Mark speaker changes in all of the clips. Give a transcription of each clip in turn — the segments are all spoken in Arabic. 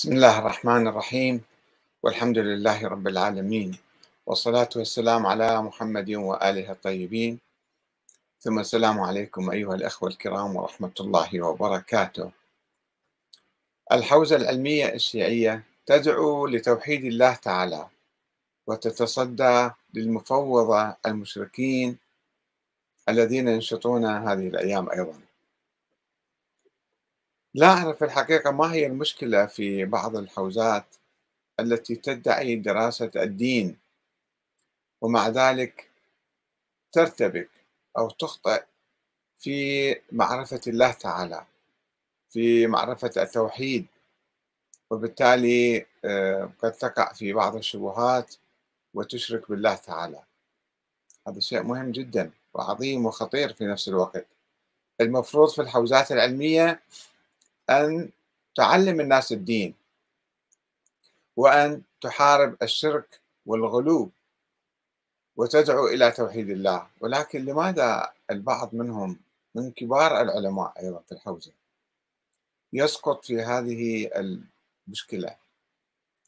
Speaker 1: بسم الله الرحمن الرحيم. والحمد لله رب العالمين. والصلاة والسلام على محمد وآله الطيبين. ثم السلام عليكم أيها الأخوة الكرام ورحمة الله وبركاته. الحوزة العلمية الشيعية تدعو لتوحيد الله تعالى وتتصدى للمفوضة المشركين الذين ينشطون هذه الأيام أيضا. لا أعرف الحقيقة ما هي المشكلة في بعض الحوزات التي تدعي دراسة الدين ومع ذلك ترتبك أو تخطئ في معرفة الله تعالى في معرفة التوحيد. وبالتالي آه، قد تقع في بعض الشبهات وتشرك بالله تعالى. هذا شيء مهم جدا وعظيم وخطير في نفس الوقت. المفروض في الحوزات العلمية أن تعلم الناس الدين وأن تحارب الشرك والغلو وتدعو إلى توحيد الله. ولكن لماذا البعض منهم من كبار العلماء أيضا في الحوزة يسقط في هذه المشكلة؟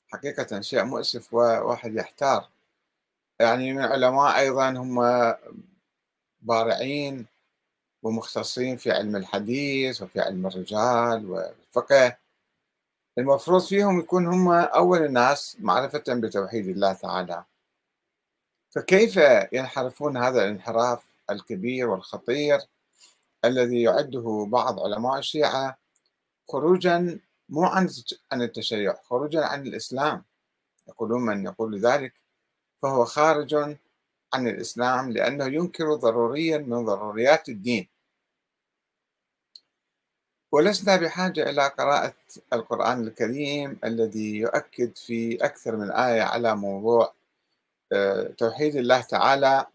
Speaker 1: حقيقة شيء مؤسف وواحد يحتار. يعني من علماء أيضا هم بارعين ومختصين في علم الحديث وفي علم الرجال والفقه المفروض فيهم يكون هم أول الناس معرفة بتوحيد الله تعالى. فكيف ينحرفون هذا الانحراف الكبير والخطير الذي يعده بعض علماء الشيعة خروجا مو عن التشيع خروجا عن الإسلام؟ يقولون من يقول ذلك؟ فهو خارج عن الإسلام لأنه ينكر ضروريا من ضروريات الدين. ولسنا بحاجة إلى قراءة القرآن الكريم الذي يؤكد في أكثر من آية على موضوع آه، توحيد الله تعالى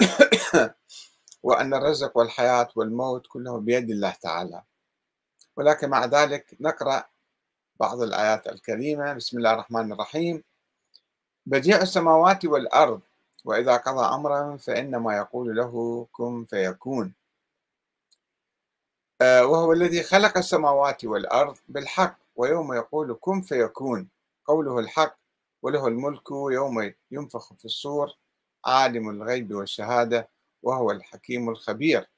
Speaker 1: وأن الرزق والحياة والموت كله بيد الله تعالى. ولكن مع ذلك نقرأ بعض الآيات الكريمة. بسم الله الرحمن الرحيم. بديع السماوات والأرض وإذا قضى أمرا فإنما يقول له كن فيكون. وهو الذي خلق السماوات والأرض بالحق ويوم يقول كن فيكون قوله الحق وله الملك يوم ينفخ في الصور عالم الغيب والشهادة وهو الحكيم الخبير.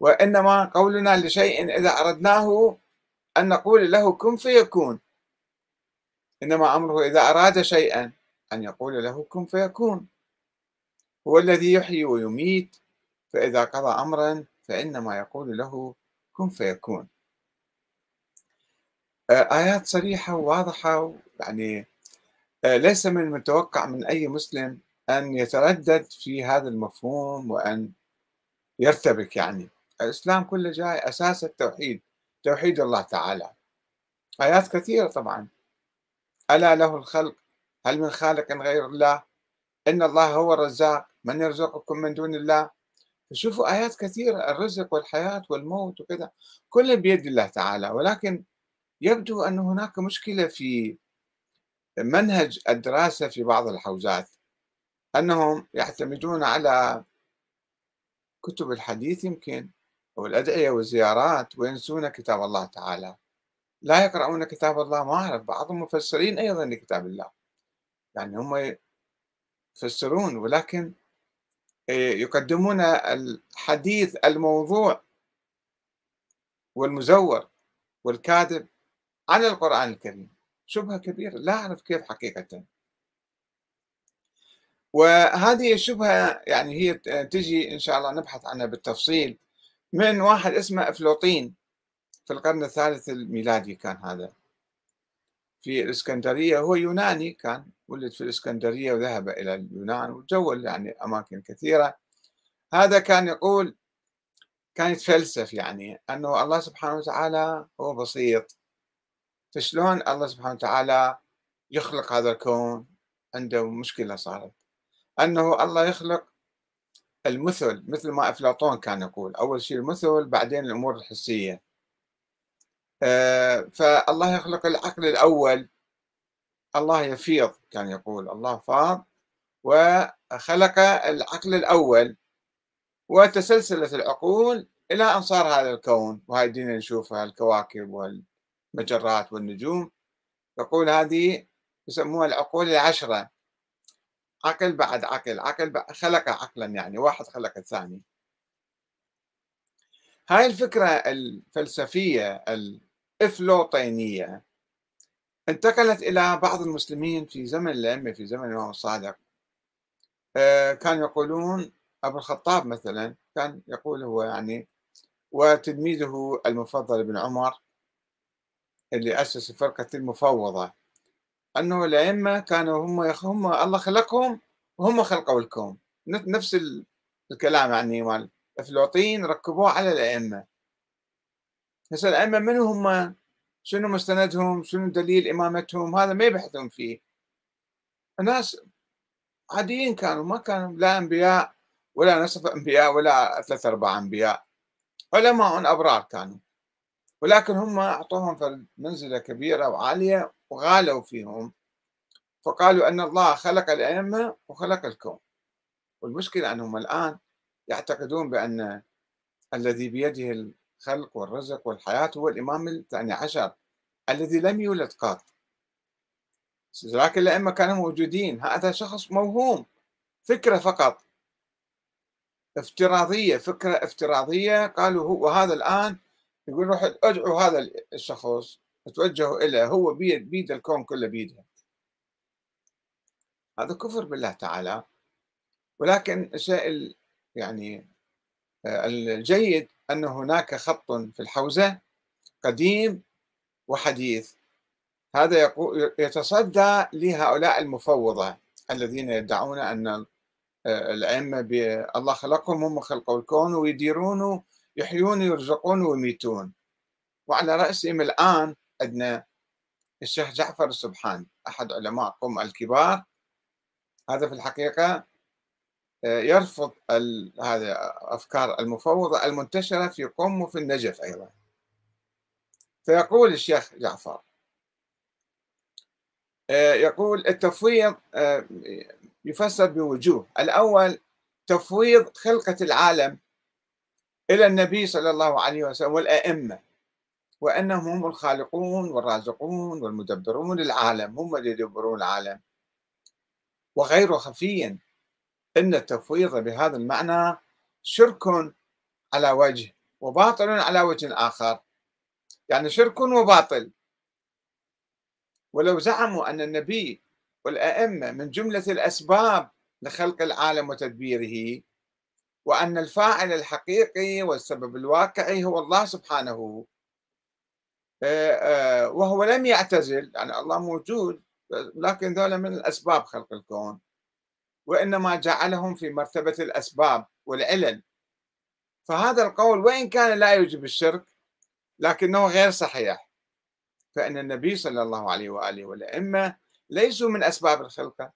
Speaker 1: وإنما قولنا لشيء إذا أردناه أن نقول له كن فيكون. إنما أمره إذا أراد شيئا أن يقول له كن فيكون. هو الذي يحيي ويميت فإذا قضى أمرا فإنما يقول له كن فيكون. آه، آيات صريحة وواضحة يعني ليس من المتوقع من أي مسلم أن يتردد في هذا المفهوم وأن يرتبك يعني. الإسلام كله جاي أساس التوحيد توحيد الله تعالى. آيات كثيرة طبعا. ألا له الخلق؟ هل من خالق غير الله؟ إن الله هو الرزاق. من يرزقكم من دون الله؟ فشوفوا آيات كثيرة الرزق والحياة والموت وكذا كله بيد الله تعالى. ولكن يبدو أن هناك مشكلة في منهج الدراسة في بعض الحوزات. أنهم يعتمدون على كتب الحديث يمكن أو الأدعية والزيارات وينسون كتاب الله تعالى. لا يقرؤون كتاب الله. ما أعرف بعضهم مفسرين أيضا لكتاب الله. يعني هم يفسرون ولكن يقدمون الحديث الموضوع والمزور والكاذب على القرآن الكريم. شبهة كبيرة لا أعرف كيف حقيقة. وهذه الشبهة يعني هي تجي إن شاء الله نبحث عنها بالتفصيل من واحد اسمه أفلوطين في القرن الثالث الميلادي كان هذا في الإسكندرية هو يوناني كان. ولد في الإسكندرية وذهب إلى اليونان وتجول يعني أماكن كثيرة. هذا كان يقول كان يتفلسف يعني أنه الله سبحانه وتعالى هو بسيط. فشلون الله سبحانه وتعالى يخلق هذا الكون؟ عنده مشكلة صارت. أنه الله يخلق المثل مثل ما أفلاطون كان يقول. أول شيء المثل بعدين الأمور الحسية. آه، فالله يخلق العقل الأول. الله يفيض كان يقول. الله فاض. وخلق العقل الأول. وتسلسلت العقول إلى أن صار هذا الكون. وهاي الدنيا نشوفها الكواكب والمجرات والنجوم. يقول هذه يسموها العقول العشرة. عقل بعد عقل عقل بعد خلق عقلا يعني واحد خلق الثاني. هاي الفكرة الفلسفية الإفلوطينية. انتقلت إلى بعض المسلمين في زمن الأئمة في زمن الإمام الصادق. آه، كانوا يقولون أبو الخطاب مثلا كان يقول هو يعني وتلميذه المفضل ابن عمر اللي أسس فرقة المفوضة أنه الأئمة كانوا هم هم الله خلقهم وهم خلقوا الكون. نفس الكلام يعني مال أفلاطين ركبوه على الأئمة. هسه الأئمة من هم؟ شنو مستندهم شنو دليل إمامتهم؟ هذا ما يبحثون فيه. الناس عاديين كانوا ما كانوا لا أنبياء ولا نصف أنبياء ولا ثلاثة أرباع أنبياء. علماء أبرار كانوا. ولكن هم أعطوهم منزلة كبيرة وعالية وغالوا فيهم. فقالوا أن الله خلق الأئمة وخلق الكون. والمشكلة أنهم الآن يعتقدون بأن الذي بيده الخلق والرزق والحياة هو الإمام الثاني عشر. الذي لم يولد قط. لكن الأئمة كانوا موجودين هذا شخص موهوم فكرة فقط. افتراضية فكرة افتراضية قالوا هو وهذا الآن يقول روح ادعوا هذا الشخص توجهوا إليه هو بيد بيد الكون كله بيده. هذا كفر بالله تعالى. ولكن الشيء يعني آه، الجيد أن هناك خط في الحوزة قديم وحديث. هذا يتصدى لهؤلاء المفوضة الذين يدعون أن الأئمة الله خلقهم هم خلقوا الكون ويديرون يحيون يرزقون ويميتون. وعلى رأسهم الآن عندنا الشيخ جعفر السبحاني أحد علماء قم الكبار. هذا في الحقيقة آه، يرفض هذه أفكار المفوضة المنتشرة في قم وفي النجف أيضا. فيقول الشيخ جعفر آه، يقول التفويض آه، يفسر بوجوه. الأول تفويض خلقة العالم إلى النبي صلى الله عليه وسلم والأئمة وأنهم هم الخالقون والرازقون والمدبرون للعالم هم اللي يدبرون العالم. وغير خفي أن التفويض بهذا المعنى شرك على وجه وباطل على وجه آخر. يعني شرك وباطل. ولو زعموا أن النبي والأئمة من جملة الأسباب لخلق العالم وتدبيره وأن الفاعل الحقيقي والسبب الواقعي هو الله سبحانه آه، آه، وهو لم يعتزل يعني الله موجود لكن ذولا من الأسباب خلق الكون. وإنما جعلهم في مرتبة الأسباب والعلل. فهذا القول وإن كان لا يوجب الشرك لكنه غير صحيح. فإن النبي صلى الله عليه وآله والأئمة ليسوا من أسباب الخلقة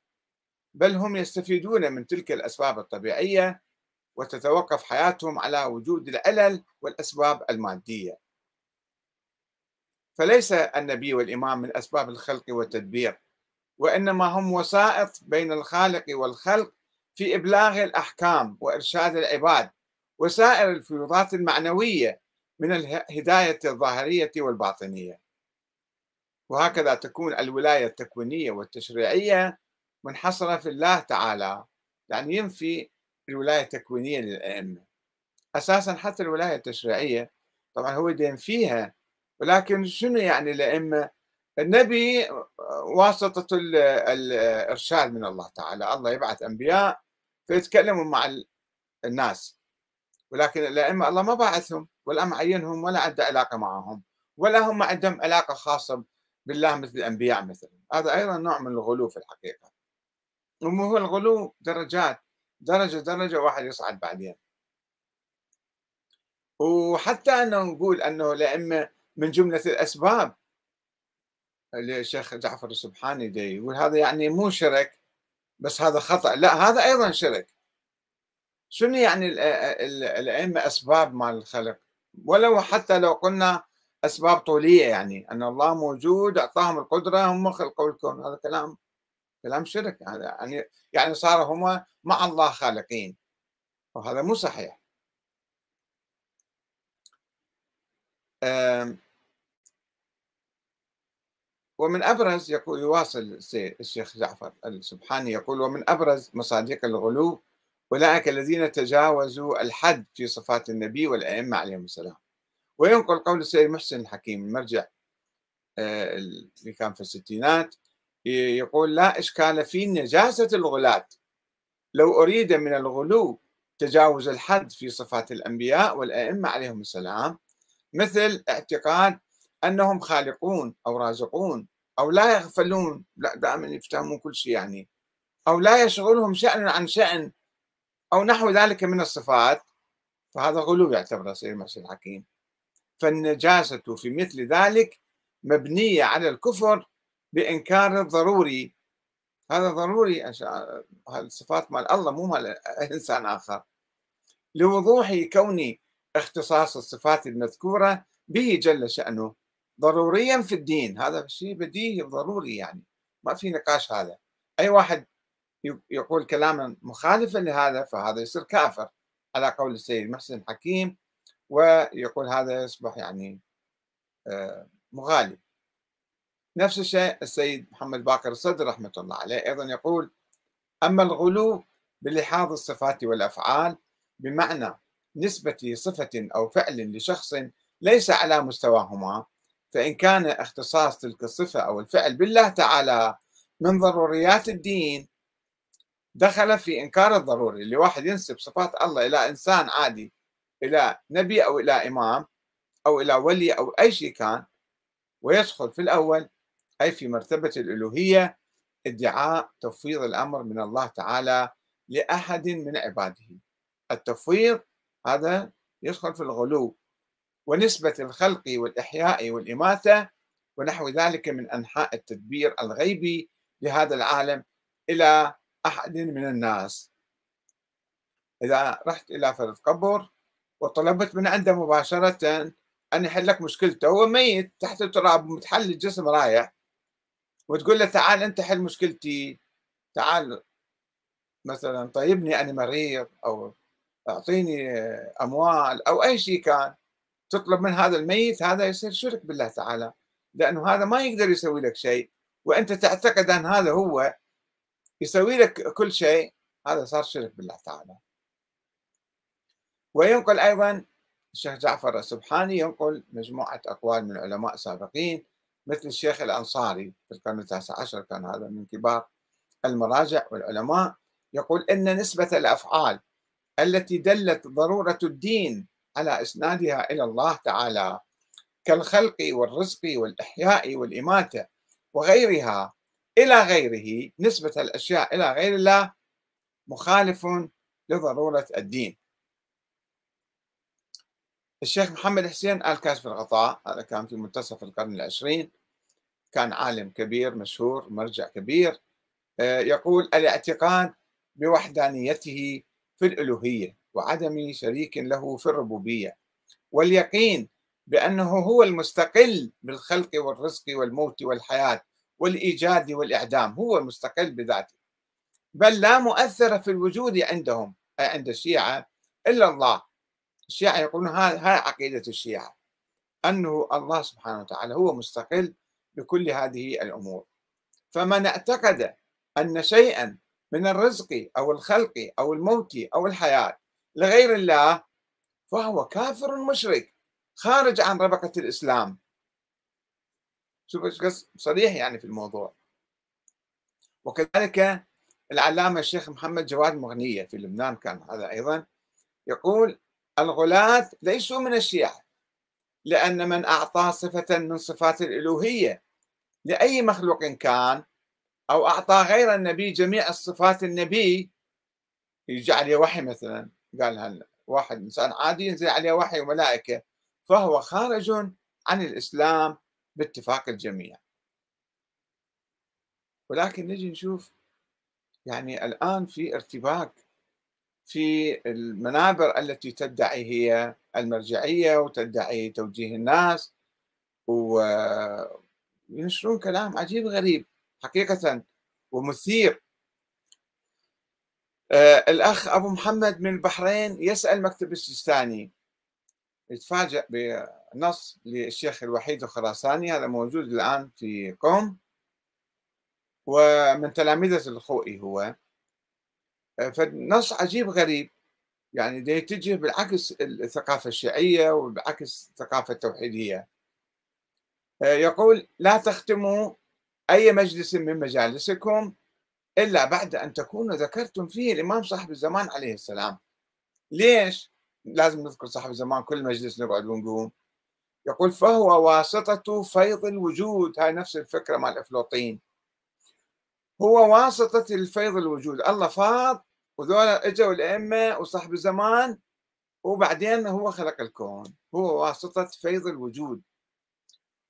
Speaker 1: بل هم يستفيدون من تلك الأسباب الطبيعية وتتوقف حياتهم على وجود العلل والأسباب المادية. فليس النبي والإمام من أسباب الخلق والتدبير وإنما هم وسائط بين الخالق والخلق في إبلاغ الأحكام وإرشاد العباد وسائر الفيوضات المعنوية من الهداية الظاهرية والباطنية. وهكذا تكون الولاية التكوينية والتشريعية منحصرة في الله تعالى. يعني ينفي الولاية التكوينية للأئمة. أساسا حتى الولاية التشريعية طبعا هو دين فيها. ولكن شنو يعني الأئمة؟ النبي واسطة الإرشاد من الله تعالى. الله يبعث أنبياء فيتكلموا مع الناس. ولكن الأئمة الله ما بعثهم ولا معينهم ولا عنده علاقة معهم ولا هم عندهم علاقة خاصة بالله مثل الأنبياء مثلا. هذا أيضا نوع من الغلو في الحقيقة. وهو الغلو درجات درجة درجة واحد يصعد بعدين. وحتى أنه نقول أنه الأئمة من جملة الأسباب الشيخ جعفر السبحاني دي يقول هذا يعني مو شرك بس هذا خطأ. لا هذا أيضا شرك. شنو يعني الأئمة أسباب مال الخلق؟ ولو حتى لو قلنا أسباب طولية يعني أن الله موجود أعطاهم القدرة هم خلقوا الكون. هذا كلام كلام شرك. هذا يعني يعني صار هم مع الله خالقين. وهذا مو صحيح. ومن أبرز يقول يواصل الشيخ جعفر السبحاني يقول ومن أبرز مصادق الغلو أولئك الذين تجاوزوا الحد في صفات النبي والأئمة عليهم السلام. وينقل قول السيد محسن الحكيم المرجع آه، اللي كان في الستينات يقول لا إشكال في نجاسة الغلاة. لو أريد من الغلو تجاوز الحد في صفات الأنبياء والأئمة عليهم السلام مثل اعتقاد أنهم خالقون أو رازقون أو لا يغفلون لا دائما يفتهمون كل شيء يعني أو لا يشغلهم شأن عن شأن أو نحو ذلك من الصفات فهذا غلو يعتبر سيد محسن الحكيم. فالنجاسة في مثل ذلك مبنية على الكفر بإنكار الضروري. هذا ضروري الصفات مال الله مو مال إنسان آخر. لوضوح كون اختصاص الصفات المذكورة به جل شأنه ضروريا في الدين. هذا شيء بديهي ضروري يعني. ما في نقاش هذا. أي واحد يقول كلاما مخالفا لهذا فهذا يصير كافر. على قول السيد محسن الحكيم ويقول هذا يصبح يعني آه، مغالي. نفس الشيء السيد محمد باقر الصدر رحمة الله عليه أيضا يقول أما الغلو بلحاظ الصفات والأفعال بمعنى نسبة صفة أو فعل لشخص ليس على مستواهما فإن كان اختصاص تلك الصفة أو الفعل بالله تعالى من ضروريات الدين دخل في إنكار الضروري اللي واحد ينسب صفات الله إلى إنسان عادي إلى نبي أو إلى إمام أو إلى ولي أو أي شيء كان ويدخل في الأول أي في مرتبة الألوهية ادعاء تفويض الأمر من الله تعالى لأحد من عباده. التفويض هذا يدخل في الغلو ونسبة الخلق والإحياء والإماتة ونحو ذلك من أنحاء التدبير الغيبي لهذا العالم إلى أحد من الناس. إذا رحت إلى فرد قبر وطلبت من عنده مباشرة أن يحل لك مشكلته هو ميت تحت التراب متحل الجسم رايح وتقول له تعال أنت حل مشكلتي تعال مثلا طيبني أنا مريض أو أعطيني أموال أو أي شيء كان. تطلب من هذا الميت هذا يصير شرك بالله تعالى لأنه هذا ما يقدر يسوي لك شيء. وأنت تعتقد أن هذا هو يسوي لك كل شيء هذا صار شرك بالله تعالى. وينقل أيضا الشيخ جعفر السبحاني ينقل مجموعة أقوال من علماء سابقين مثل الشيخ الأنصاري في القرن التاسع عشر كان هذا من كبار المراجع والعلماء يقول إن نسبة الأفعال التي دلت ضرورة الدين على إسنادها إلى الله تعالى كالخلق والرزق والإحياء والإماتة وغيرها إلى غيره نسبة الأشياء إلى غير الله مخالف لضرورة الدين. الشيخ محمد حسين آل كاشف الغطاء هذا كان في منتصف القرن العشرين كان عالم كبير مشهور مرجع كبير آه، يقول الاعتقاد بوحدانيته في الألوهية وعدم شريك له في الربوبية واليقين بأنه هو المستقل بالخلق والرزق والموت والحياة والإيجاد والإعدام هو مستقل بذاته. بل لا مؤثر في الوجود عندهم أي عند الشيعة إلا الله. الشيعة يقولون هاي عقيدة الشيعة أنه الله سبحانه وتعالى هو مستقل بكل هذه الأمور. فمن اعتقد أن شيئا من الرزق أو الخلق أو الموت أو الحياة لغير الله فهو كافر مشرك خارج عن ربقة الإسلام. شوف صريح يعني في الموضوع. وكذلك العلامة الشيخ محمد جواد مغنية في لبنان كان هذا أيضا يقول الغلاة ليسوا من الشيعة لأن من أعطى صفة من صفات الألوهية لأي مخلوق كان أو أعطى غير النبي جميع الصفات النبي. يجي عليه وحي مثلا قال واحد إنسان عادي ينزل عليه وحي وملائكة فهو خارج عن الإسلام باتفاق الجميع. ولكن نجي نشوف يعني الآن في ارتباك في المنابر التي تدعي هي المرجعية وتدعي توجيه الناس وينشرون كلام عجيب غريب حقيقة ومثير. آه، الأخ أبو محمد من البحرين يسأل مكتب السيستاني يتفاجأ بنص للشيخ الوحيد الخراساني هذا موجود الآن في قوم. ومن تلامذة الخوئي هو. فالنص عجيب غريب. يعني ده يتجه بالعكس الثقافة الشيعية وبالعكس الثقافة التوحيدية. يقول لا تختموا أي مجلس من مجالسكم إلا بعد أن تكونوا ذكرتم فيه الإمام صاحب الزمان عليه السلام. ليش؟ لازم نذكر صاحب الزمان كل مجلس نقعد ونقوم. يقول فهو واسطة فيض الوجود. هاي نفس الفكرة مال الأفلاطين هو واسطة الفيض الوجود. الله فاض وذولا اجوا الأئمة وصاحب الزمان وبعدين هو خلق الكون. هو واسطة فيض الوجود.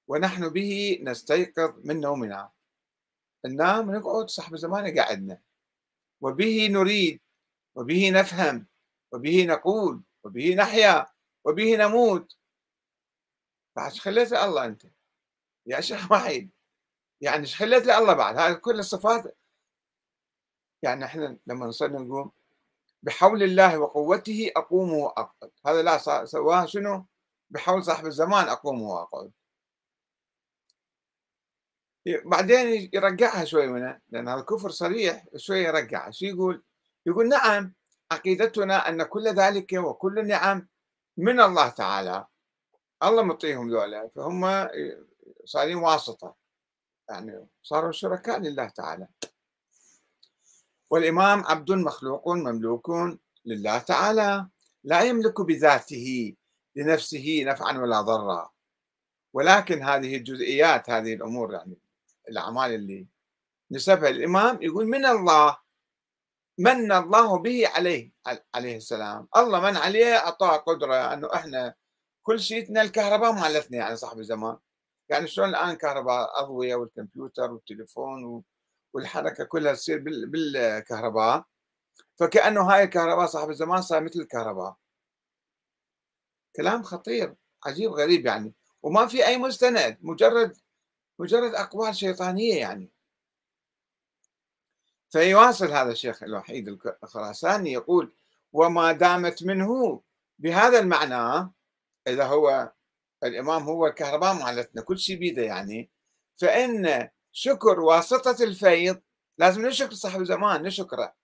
Speaker 1: ونحن به نستيقظ من نومنا. ننام نقعد صاحب الزمان يقعدنا. وبه نريد وبه نفهم وبه نقول وبه نحيا وبه نموت. بعد خليت الله أنت؟ يا شيخ وحيد يعني إيش خليت الله بعد؟ هذه كل الصفات. يعني إحنا لما نصلي نقوم بحول الله وقوته أقوم وأقعد. هذا لا سواه شنو؟ بحول صاحب الزمان أقوم وأقعد. بعدين يرجعها شوي هنا لأن هذا كفر صريح شوي يرجعها. شو يقول؟ يقول نعم عقيدتنا أن كل ذلك وكل النعم من الله تعالى. الله مطيهم ذولا فهم صارين واسطة. يعني صاروا شركاء لله تعالى. والإمام عبد مخلوق مملوك لله تعالى. لا يملك بذاته لنفسه نفعا ولا ضرا. ولكن هذه الجزئيات هذه الأمور يعني الأعمال اللي نسبها الإمام يقول من الله؟ من الله به عليه عليه السلام. الله من عليه أعطاه قدرة أنه إحنا كل شيء الكهرباء مالتنا يعني صاحب الزمان. يعني شلون الآن كهرباء الأضوية والكمبيوتر والتليفون والحركة كلها تصير بالكهرباء. فكأنه هاي الكهرباء صاحب الزمان صار مثل الكهرباء. كلام خطير عجيب غريب يعني. وما في أي مستند مجرد مجرد أقوال شيطانية يعني. فيواصل هذا الشيخ الوحيد الخراساني يقول وما دامت منه بهذا المعنى إذا هو الإمام هو الكهرباء مالتنا كل شيء بيده يعني. فإن شكر واسطة الفيض لازم نشكر صاحب زمان نشكره.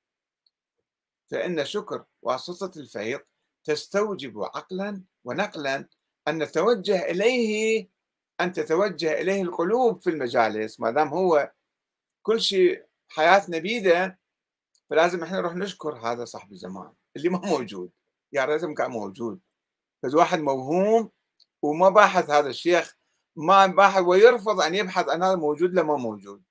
Speaker 1: فإن شكر واسطة الفيض تستوجب عقلا ونقلا أن نتوجه إليه أن تتوجه إليه القلوب في المجالس. ما دام هو كل شيء حياتنا بيده فلازم إحنا نروح نشكر هذا صاحب الزمان اللي ما موجود. يا ريت كان موجود. بس واحد موهوم وما باحث هذا الشيخ ما باحث ويرفض أن يبحث عن هذا موجود لما موجود.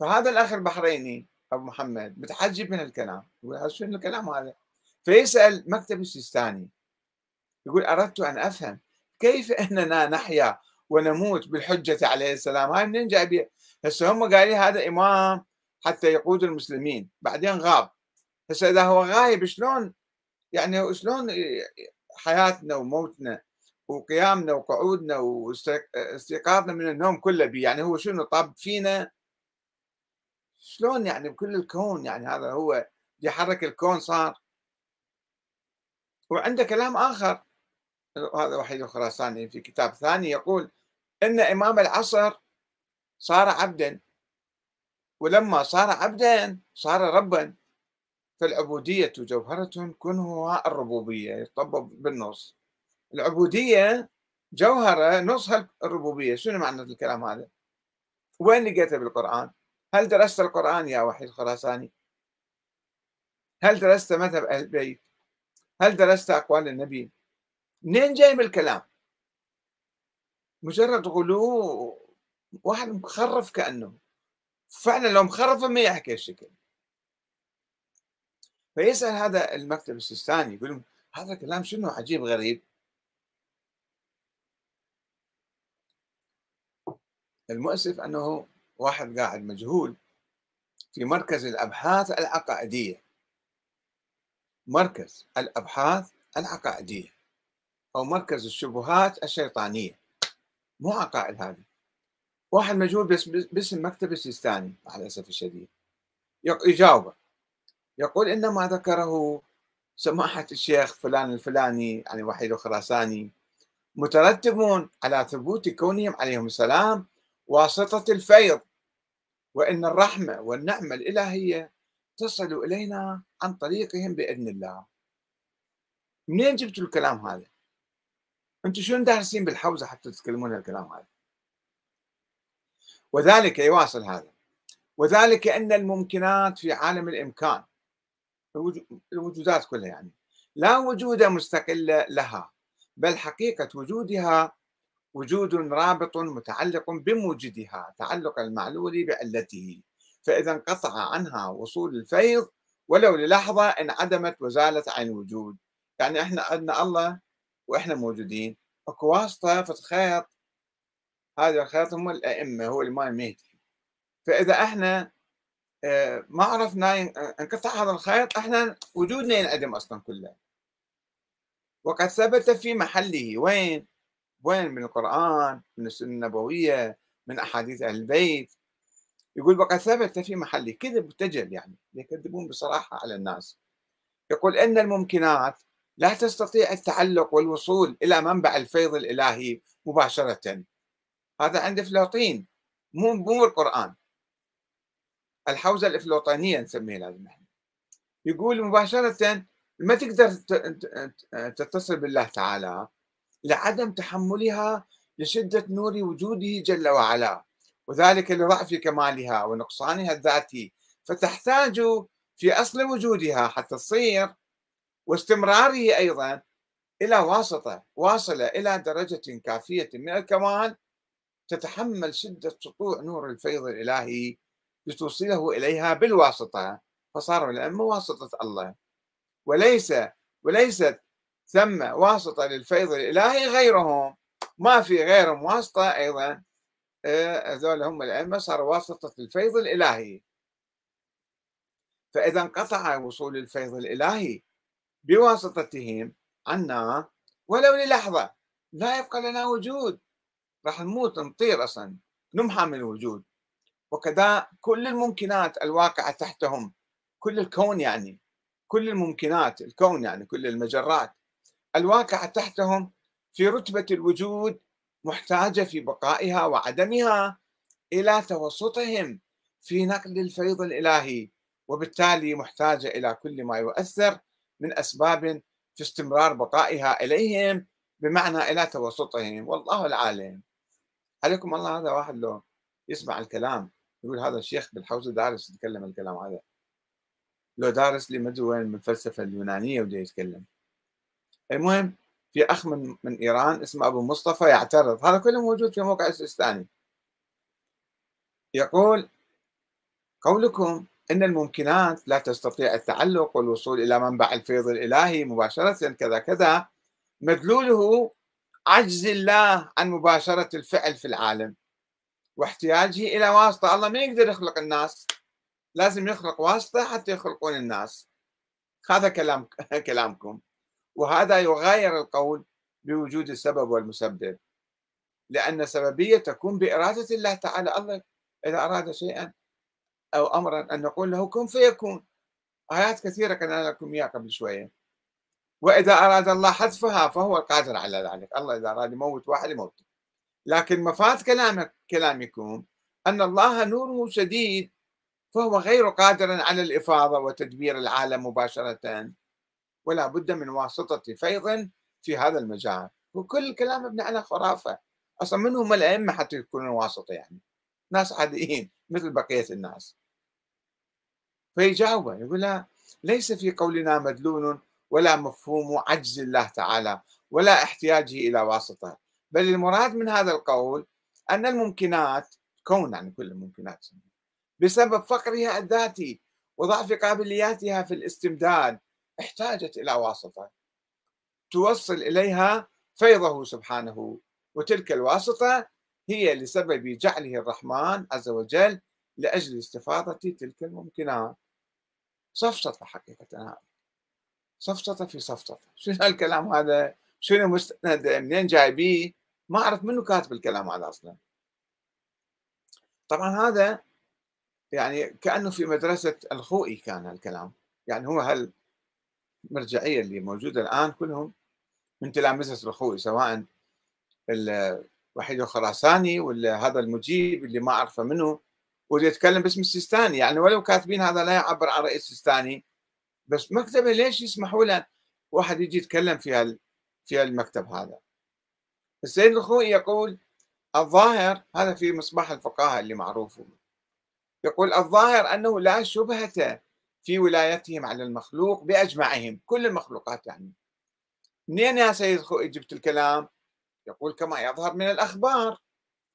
Speaker 1: فهذا الأخ البحريني أبو محمد متحجب من الكلام يقول شنو الكلام هذا؟ فيسأل مكتب السيستاني يقول أردت أن أفهم كيف أننا نحيا ونموت بالحجة عليه السلام؟ هاي منين جايبين هسه هم قايلين هذا إمام حتى يقود المسلمين بعدين غاب. هسه إذا هو غايب شلون؟ يعني شلون حياتنا وموتنا وقيامنا وقعودنا واستيقاظنا من النوم كله بي يعني هو شنو طاب فينا؟ شلون يعني بكل الكون يعني هذا هو يحرك الكون صار؟ وعنده كلام آخر. هذا وحيد الخراساني في كتاب ثاني يقول إن إمام العصر صار عبدا. ولما صار عبدا صار ربا. فالعبودية جوهرة كنهها الربوبية يطبب بالنص. العبودية جوهرة نصها الربوبية شنو معنى الكلام هذا؟ وين لقيته بالقرآن؟ هل درست القرآن يا وحيد خراساني؟ هل درست مذهب أهل البيت؟ هل درست أقوال النبي؟ منين جاي من الكلام؟ مجرد غلو واحد مخرف كأنه. فعلا لو مخرف ما يحكي الشكل فيسأل هذا المكتب السيستاني يقول هذا كلام شنو عجيب غريب؟ المؤسف أنه واحد قاعد مجهول في مركز الأبحاث العقائدية. مركز الأبحاث العقائدية أو مركز الشبهات الشيطانية. مو عقائد هذه. واحد مجهول باسم مكتب السيستاني مع الأسف الشديد. يجاوبه. يقول إن ما ذكره سماحة الشيخ فلان الفلاني يعني وحيد الخراساني مترتب على ثبوت كونهم عليهم السلام واسطة الفيض وإن الرحمة والنعمة الإلهية تصل إلينا عن طريقهم بإذن الله منين جبتوا الكلام هذا؟ أنتم شلون دارسين بالحوزة حتى تتكلمون الكلام هذا؟ وذلك يواصل هذا وذلك أن الممكنات في عالم الإمكان الوجودات كلها يعني. لا وجود مستقل لها بل حقيقة وجودها وجود رابط متعلق بموجدها تعلق المعلول بعلته فإذا انقطع عنها وصول الفيض ولو للحظة انعدمت وزالت عن الوجود. يعني إحنا عندنا الله وإحنا موجودين. أكو واسطة في الخيط هذا الخيط هم الأئمة هو الإمام المهدي فإذا إحنا ما عرفنا انقطع هذا الخيط إحنا وجودنا ينعدم أصلا كله. وقد ثبت في محله. وين؟ وين؟ من القرآن من السنة النبوية من أحاديث أهل البيت. يقول وقد ثبت في محله. كذب وتجل يعني. يكذبون بصراحة على الناس. يقول إن الممكنات لا تستطيع التعلق والوصول إلى منبع الفيض الإلهي مباشرة. هذا عند أفلاطين مو مو القرآن. الحوزة الأفلاطينية نسميها لازم إحنا يقول مباشرة ما تقدر تتصل بالله تعالى لعدم تحملها لشدة نور وجوده جل وعلا وذلك لضعف كمالها ونقصانها الذاتي فتحتاج في أصل وجودها حتى تصير واستمراره أيضا إلى واسطة واصلة إلى درجة كافية من الكمال تتحمل شدة سطوع نور الفيض الإلهي لتوصله إليها بالواسطة فصار الأئمة واسطة الله. وليس وليست ثم واسطة للفيض الإلهي غيرهم ما في غيرهم واسطة أيضا آه، هذول هم الأئمة صاروا واسطة الفيض الإلهي. فإذا انقطع وصول الفيض الإلهي بواسطتهم عنا ولو للحظة لا يبقى لنا وجود. راح نموت نطير أصلا نمحى من الوجود. وكذا كل الممكنات الواقعة تحتهم. كل الكون يعني كل الممكنات الكون يعني كل المجرات الواقعة تحتهم في رتبة الوجود محتاجة في بقائها وعدمها إلى توسطهم في نقل الفيض الإلهي وبالتالي محتاجة إلى كل ما يؤثر من أسباب في استمرار بقائها إليهم بمعنى إلى توسطهم. والله العالم عليكم الله هذا واحد لو يسمع الكلام. يقول هذا الشيخ بالحوزة دارس يتكلم الكلام هذا. لو دارس لي وين من الفلسفة اليونانية وده يتكلم. المهم في أخ من, من إيران اسمه أبو مصطفى يعترض. هذا كله موجود في موقع السيستاني. يقول قولكم أن الممكنات لا تستطيع التعلق والوصول إلى منبع الفيض الإلهي مباشرة كذا كذا مدلوله عجز الله عن مباشرة الفعل في العالم. واحتياجه إلى واسطة. الله ما يقدر يخلق الناس لازم يخلق واسطة حتى يخلقون الناس. هذا كلام كلامكم. وهذا يغاير القول بوجود السبب والمسبب. لأن السببية تكون بإرادة الله تعالى. الله إذا أراد شيئا أو أمرا أن نقول له كن فيكون. آيات كثيرة قلنا لكم إياها قبل شوية. وإذا أراد الله حذفها فهو القادر على ذلك. الله إذا أراد يموت واحد يموت لكن مفاد كلامك كلامكم أن الله نوره شديد فهو غير قادر على الإفاضة وتدبير العالم مباشرة ولا بد من واسطة فيض في هذا المجال. وكل الكلام ابن على خرافة. أصلا من هم الأئمة حتى يكونون واسطة يعني. ناس عاديين مثل بقية الناس. فيجاوب يقول لا ليس في قولنا مدلول ولا مفهوم عجز الله تعالى ولا احتياجه إلى واسطة. بل المراد من هذا القول أن الممكنات كون يعني كل الممكنات بسبب فقرها الذاتي وضعف قابلياتها في الاستمداد احتاجت إلى واسطة. توصل إليها فيضه سبحانه وتلك الواسطة هي لسبب جعله الرحمن عز وجل لأجل استفاضة تلك الممكنات. سفسطة حقيقة سفسطة في سفسطة شنو الكلام هذا؟ شنو مستند؟ منين جايبيه؟ ما أعرف منو كاتب الكلام هذا أصلا. طبعا هذا يعني كأنه في مدرسة الخوئي كان الكلام. يعني هو هل المرجعية اللي موجودة الآن كلهم من تلامذة الخوي سواء الوحيد الخراساني ولا هذا المجيب اللي ما أعرفه منه واللي يتكلم باسم السيستاني. يعني ولو كاتبين هذا لا يعبر عن رئيس السيستاني بس مكتبة ليش يسمحوا له واحد يجي يتكلم في في المكتب هذا؟ السيد الخوي يقول الظاهر هذا في مصباح الفقاهة اللي معروف يقول الظاهر أنه لا شبهة في ولايتهم على المخلوق بأجمعهم كل المخلوقات يعني. منين يا سيد خوي جبت الكلام؟ يقول كما يظهر من الأخبار.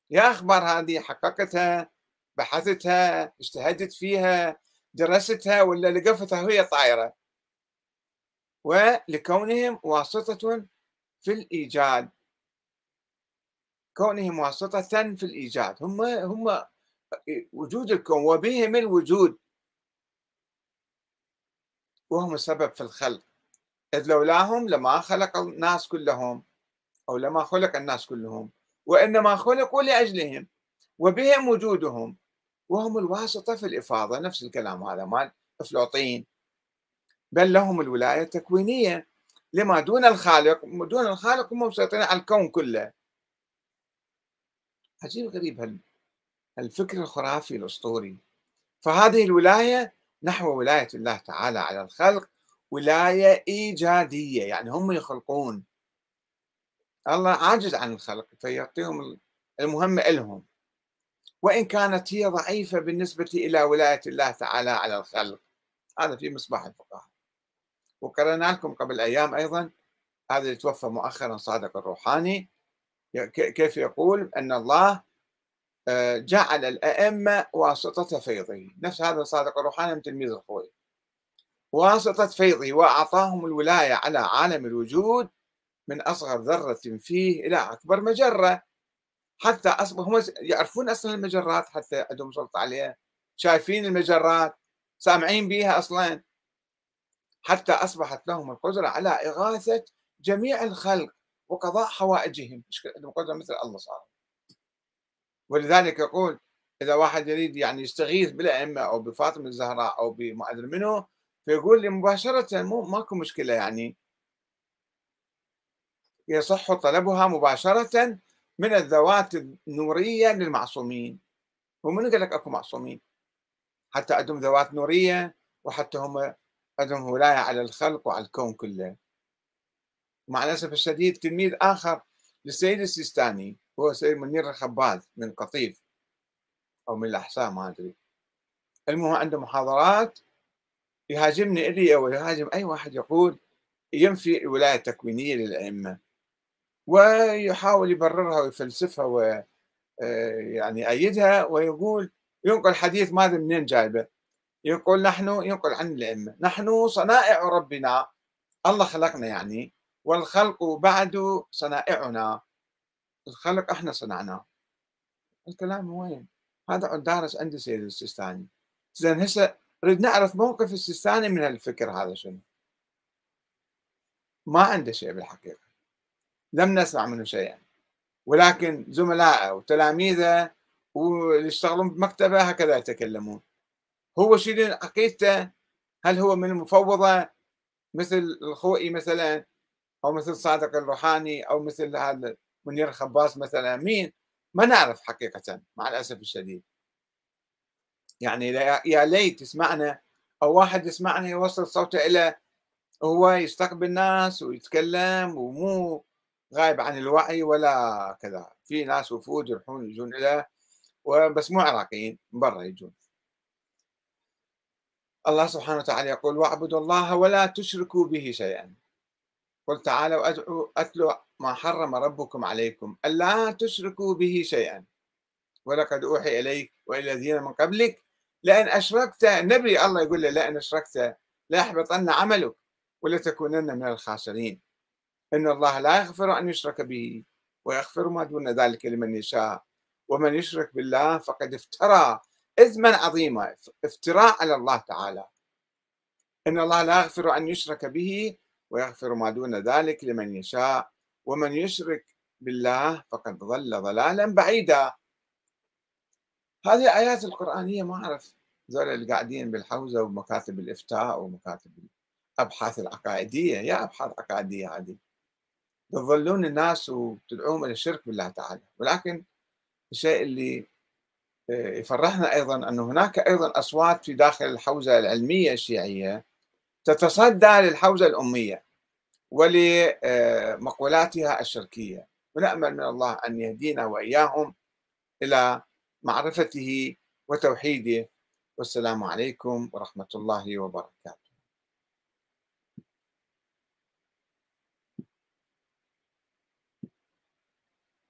Speaker 1: يا أخبار هذه حققتها بحثتها اجتهدت فيها درستها ولا لقفتها وهي طايرة ولكونهم واسطة في الإيجاد. كونهم واسطة في الإيجاد. هم هم وجود الكون وبهم الوجود. وهم السبب في الخلق. إذ لولاهم لما خلق الناس كلهم أو لما خلق الناس كلهم وإنما خلقوا لأجلهم وبهم وجودهم. وهم الواسطة في الإفاضة نفس الكلام هذا مال أفلاطين. بل لهم الولاية التكوينية. لما دون الخالق دون الخالق هم مسيطرين على الكون كله. عجيب غريب الفكر الخرافي الأسطوري. فهذه الولاية نحو ولاية الله تعالى على الخلق ولاية إيجادية يعني هم يخلقون. الله عاجز عن الخلق فيعطيهم المهمة لهم وإن كانت هي ضعيفة بالنسبة إلى ولاية الله تعالى على الخلق. هذا في مصباح الفقهاء. وقرأنا لكم قبل أيام أيضا هذا اللي توفى مؤخرا صادق الروحاني. كيف يقول؟ أن الله آه، جعل الأئمة واسطة فيضه. نفس هذا صادق الروحاني من تلميذ الخوي واسطة فيضه وأعطاهم الولاية على عالم الوجود من أصغر ذرة فيه إلى أكبر مجرة. حتى أصبح هم يعرفون أصلا المجرات حتى عندهم سلطة عليها. شايفين المجرات سامعين بها أصلا. حتى أصبحت لهم القدرة على إغاثة جميع الخلق. وقضاء حوائجهم عندهم قدرة مثل الله صار. ولذلك يقول إذا واحد يريد يعني يستغيث بالأئمة أو بفاطمة الزهراء أو بما أدري منه فيقول لي مباشرة مو ماكو مشكلة يعني. يصح طلبها مباشرة من الذوات النورية للمعصومين. ومن قال لك أكو معصومين؟ حتى عندهم ذوات نورية وحتى هم عندهم ولاية على الخلق وعلى الكون كله. مع الأسف الشديد تلميذ آخر للسيد السيستاني هو سيد منير الخباز من قطيف أو من الأحساء ما أدري. المهم عنده محاضرات يهاجمني إلي أو يهاجم أي واحد يقول ينفي الولاية التكوينية للأئمة ويحاول يبررها ويفلسفها و آه، يعني يأيدها ويقول ينقل حديث ما أدري منين جايبه. يقول نحن ينقل عن الأئمة. نحن صنائع ربنا. الله خلقنا يعني. والخلق بعد صنائعنا. الخلق إحنا صنعناه الكلام وين؟ هذا دارس عند سيد السيستاني. زين هسه نريد نعرف موقف السيستاني من الفكر هذا شنو؟ ما عنده شيء بالحقيقة. لم نسمع منه شيئا. ولكن زملائه وتلاميذه واللي يشتغلون بمكتبه هكذا يتكلمون. هو شيء عقيدته؟ هل هو من المفوضة؟ مثل الخوئي مثلا أو مثل صادق الروحاني أو مثل هذا منير خباس مثلا مين؟ ما نعرف حقيقة مع الأسف الشديد. يعني يا ليت تسمعنا أو واحد يسمعنا يوصل صوته إلى هو يستقبل الناس ويتكلم ومو غايب عن الوعي ولا كذا. في ناس وفود يروحون يجون إلى بس مو عراقيين من برا يجون. الله سبحانه وتعالى يقول واعبدوا الله ولا تشركوا به شيئا. قل تعالوا أدعوا أتلوا ما حرم ربكم عليكم ألا تشركوا به شيئا. ولقد أوحي إليك وإلى الذين من قبلك لأن أشركت النبي الله يقول له لأن أشركت ليحبطن عملك ولتكونن من الخاسرين. إن الله لا يغفر أن يشرك به ويغفر ما دون ذلك لمن يشاء. ومن يشرك بالله فقد افترى إثما عظيما افتراء على الله تعالى. إن الله لا يغفر أن يشرك به ويغفر ما دون ذلك لمن يشاء ومن يشرك بالله فقد ضل ضلالا بعيدا. هذه الآيات القرآنية ما أعرف ذول اللي قاعدين بالحوزة ومكاتب الإفتاء ومكاتب الأبحاث العقائدية. يا أبحاث عقائدية هذه تظلون الناس وتدعوهم إلى الشرك بالله تعالى. ولكن الشيء اللي آه، يفرحنا أيضا أن هناك أيضا أصوات في داخل الحوزة العلمية الشيعية تتصدى للحوزة الأمية. ولمقولاتها الشركية ونأمل من الله أن يهدينا وإياهم إلى معرفته وتوحيده. والسلام عليكم ورحمة الله وبركاته.